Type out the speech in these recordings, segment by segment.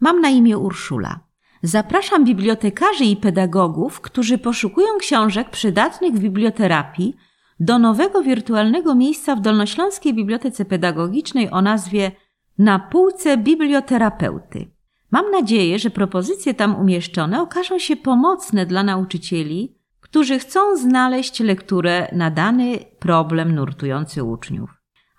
Mam na imię Urszula. Zapraszam bibliotekarzy i pedagogów, którzy poszukują książek przydatnych w biblioterapii do nowego wirtualnego miejsca w Dolnośląskiej Bibliotece Pedagogicznej o nazwie Na półce biblioterapeuty. Mam nadzieję, że propozycje tam umieszczone okażą się pomocne dla nauczycieli, którzy chcą znaleźć lekturę na dany problem nurtujący uczniów.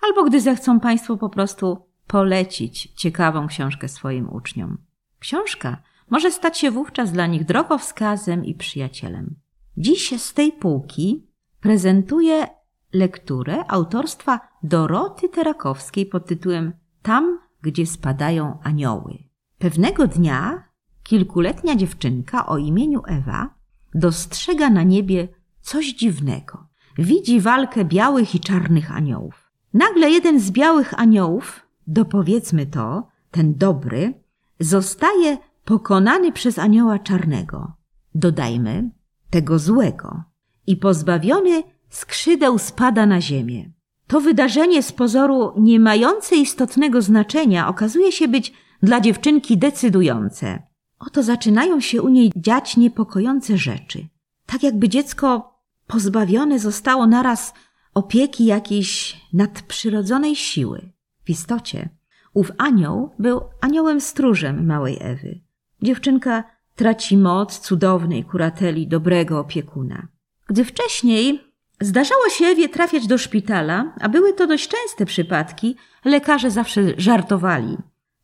Albo gdy zechcą Państwo po prostu polecić ciekawą książkę swoim uczniom. Książka może stać się wówczas dla nich drogowskazem i przyjacielem. Dziś z tej półki prezentuję lekturę autorstwa Doroty Terakowskiej pod tytułem Tam, gdzie spadają anioły. Pewnego dnia kilkuletnia dziewczynka o imieniu Ewa dostrzega na niebie coś dziwnego. Widzi walkę białych i czarnych aniołów. Nagle jeden z białych aniołów, dopowiedzmy to, ten dobry, zostaje pokonany przez anioła czarnego. Dodajmy, tego złego. I pozbawiony skrzydeł spada na ziemię. To wydarzenie z pozoru nie mające istotnego znaczenia okazuje się być dla dziewczynki decydujące. Oto zaczynają się u niej dziać niepokojące rzeczy. Tak jakby dziecko pozbawione zostało naraz opieki jakiejś nadprzyrodzonej siły. Istocie, ów anioł był aniołem stróżem małej Ewy. Dziewczynka traci moc cudownej kurateli dobrego opiekuna. Gdy wcześniej zdarzało się Ewie trafiać do szpitala, a były to dość częste przypadki, lekarze zawsze żartowali.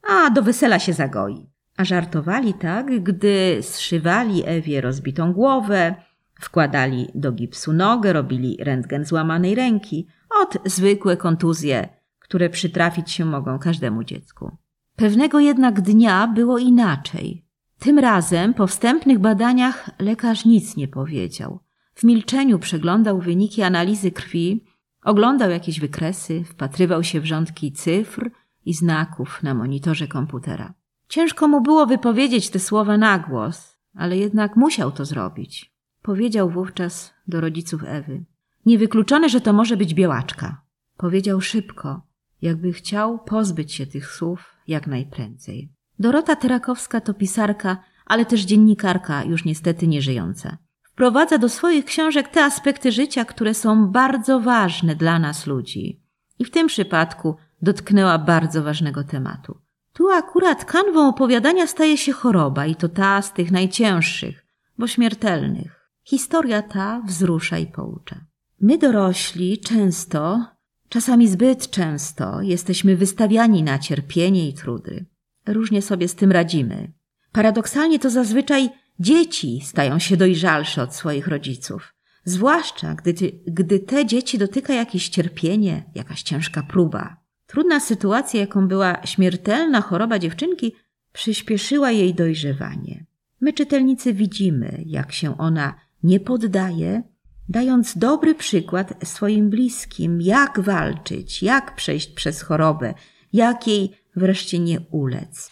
A do wesela się zagoi. A żartowali tak, gdy zszywali Ewie rozbitą głowę, wkładali do gipsu nogę, robili rentgen złamanej ręki, od zwykłe kontuzje, które przytrafić się mogą każdemu dziecku. Pewnego jednak dnia było inaczej. Tym razem po wstępnych badaniach lekarz nic nie powiedział. W milczeniu przeglądał wyniki analizy krwi, oglądał jakieś wykresy, wpatrywał się w rządki cyfr i znaków na monitorze komputera. Ciężko mu było wypowiedzieć te słowa na głos, ale jednak musiał to zrobić. Powiedział wówczas do rodziców Ewy. Niewykluczone, że to może być białaczka. Powiedział szybko, jakby chciał pozbyć się tych słów jak najprędzej. Dorota Terakowska to pisarka, ale też dziennikarka, już niestety nieżyjąca. Wprowadza do swoich książek te aspekty życia, które są bardzo ważne dla nas ludzi. I w tym przypadku dotknęła bardzo ważnego tematu. Tu akurat kanwą opowiadania staje się choroba i to ta z tych najcięższych, bo śmiertelnych. Historia ta wzrusza i poucza. My dorośli często, czasami zbyt często, jesteśmy wystawiani na cierpienie i trudy. Różnie sobie z tym radzimy. Paradoksalnie to zazwyczaj dzieci stają się dojrzalsze od swoich rodziców. Zwłaszcza gdy, gdy te dzieci dotyka jakieś cierpienie, jakaś ciężka próba. Trudna sytuacja, jaką była śmiertelna choroba dziewczynki, przyspieszyła jej dojrzewanie. My, czytelnicy, widzimy, jak się ona nie poddaje, dając dobry przykład swoim bliskim, jak walczyć, jak przejść przez chorobę, jak jej wreszcie nie ulec.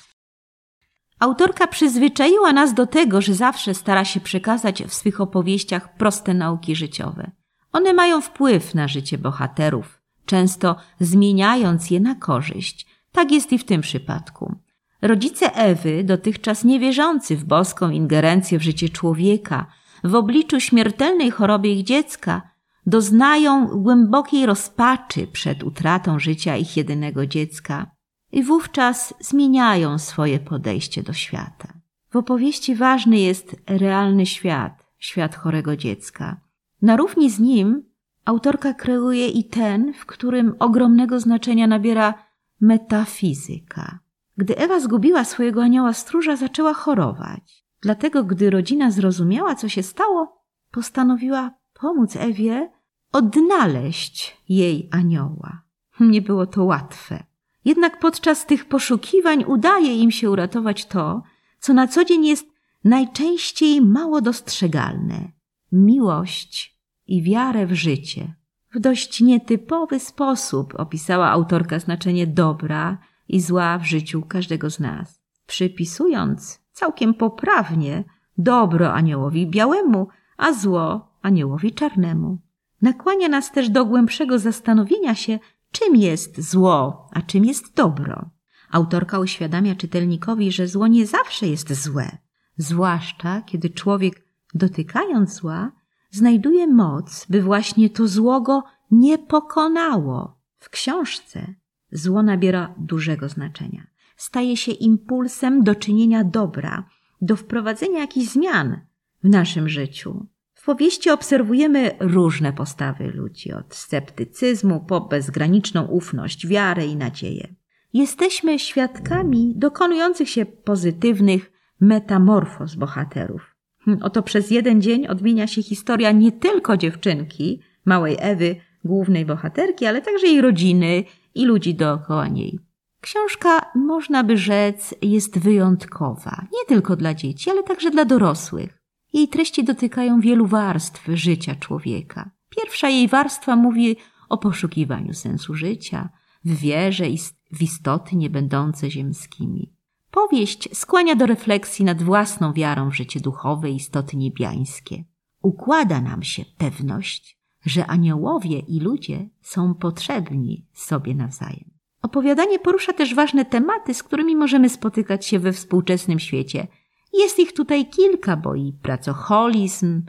Autorka przyzwyczaiła nas do tego, że zawsze stara się przekazać w swych opowieściach proste nauki życiowe. One mają wpływ na życie bohaterów, często zmieniając je na korzyść. Tak jest i w tym przypadku. Rodzice Ewy, dotychczas niewierzący w boską ingerencję w życie człowieka, w obliczu śmiertelnej choroby ich dziecka, doznają głębokiej rozpaczy przed utratą życia ich jedynego dziecka i wówczas zmieniają swoje podejście do świata. W opowieści ważny jest realny świat, świat chorego dziecka. Na równi z nim autorka kreuje i ten, w którym ogromnego znaczenia nabiera metafizyka. Gdy Ewa zgubiła swojego anioła stróża, zaczęła chorować. Dlatego, gdy rodzina zrozumiała, co się stało, postanowiła pomóc Ewie odnaleźć jej anioła. Nie było to łatwe. Jednak podczas tych poszukiwań udaje im się uratować to, co na co dzień jest najczęściej mało dostrzegalne miłość i wiarę w życie. W dość nietypowy sposób opisała autorka znaczenie dobra i zła w życiu każdego z nas, przypisując całkiem poprawnie dobro aniołowi białemu, a zło aniołowi czarnemu. Nakłania nas też do głębszego zastanowienia się, czym jest zło, a czym jest dobro. Autorka uświadamia czytelnikowi, że zło nie zawsze jest złe, zwłaszcza kiedy człowiek, dotykając zła, znajduje moc, by właśnie to zło go nie pokonało. W książce zło nabiera dużego znaczenia. Staje się impulsem do czynienia dobra, do wprowadzenia jakichś zmian w naszym życiu. W powieści obserwujemy różne postawy ludzi, od sceptycyzmu po bezgraniczną ufność, wiarę i nadzieję. Jesteśmy świadkami dokonujących się pozytywnych metamorfoz bohaterów. Hm, oto przez jeden dzień odmienia się historia nie tylko dziewczynki, małej Ewy, głównej bohaterki, ale także jej rodziny i ludzi dookoła niej. Książka, można by rzec, jest wyjątkowa, nie tylko dla dzieci, ale także dla dorosłych. Jej treści dotykają wielu warstw życia człowieka. Pierwsza jej warstwa mówi o poszukiwaniu sensu życia, w wierze i w istoty niebędące ziemskimi. Powieść skłania do refleksji nad własną wiarą w życie duchowe i istoty niebiańskie. Układa nam się pewność, że aniołowie i ludzie są potrzebni sobie nawzajem. Opowiadanie porusza też ważne tematy, z którymi możemy spotykać się we współczesnym świecie. Jest ich tutaj kilka, bo i pracoholizm,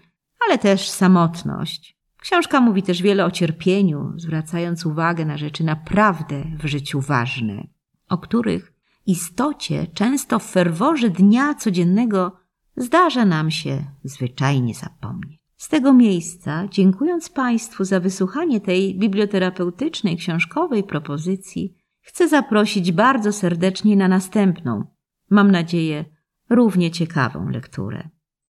ale też samotność. Książka mówi też wiele o cierpieniu, zwracając uwagę na rzeczy naprawdę w życiu ważne, o których istocie często w ferworze dnia codziennego zdarza nam się zwyczajnie zapomnieć. Z tego miejsca, dziękując Państwu za wysłuchanie tej biblioterapeutycznej, książkowej propozycji, chcę zaprosić bardzo serdecznie na następną, mam nadzieję, równie ciekawą lekturę.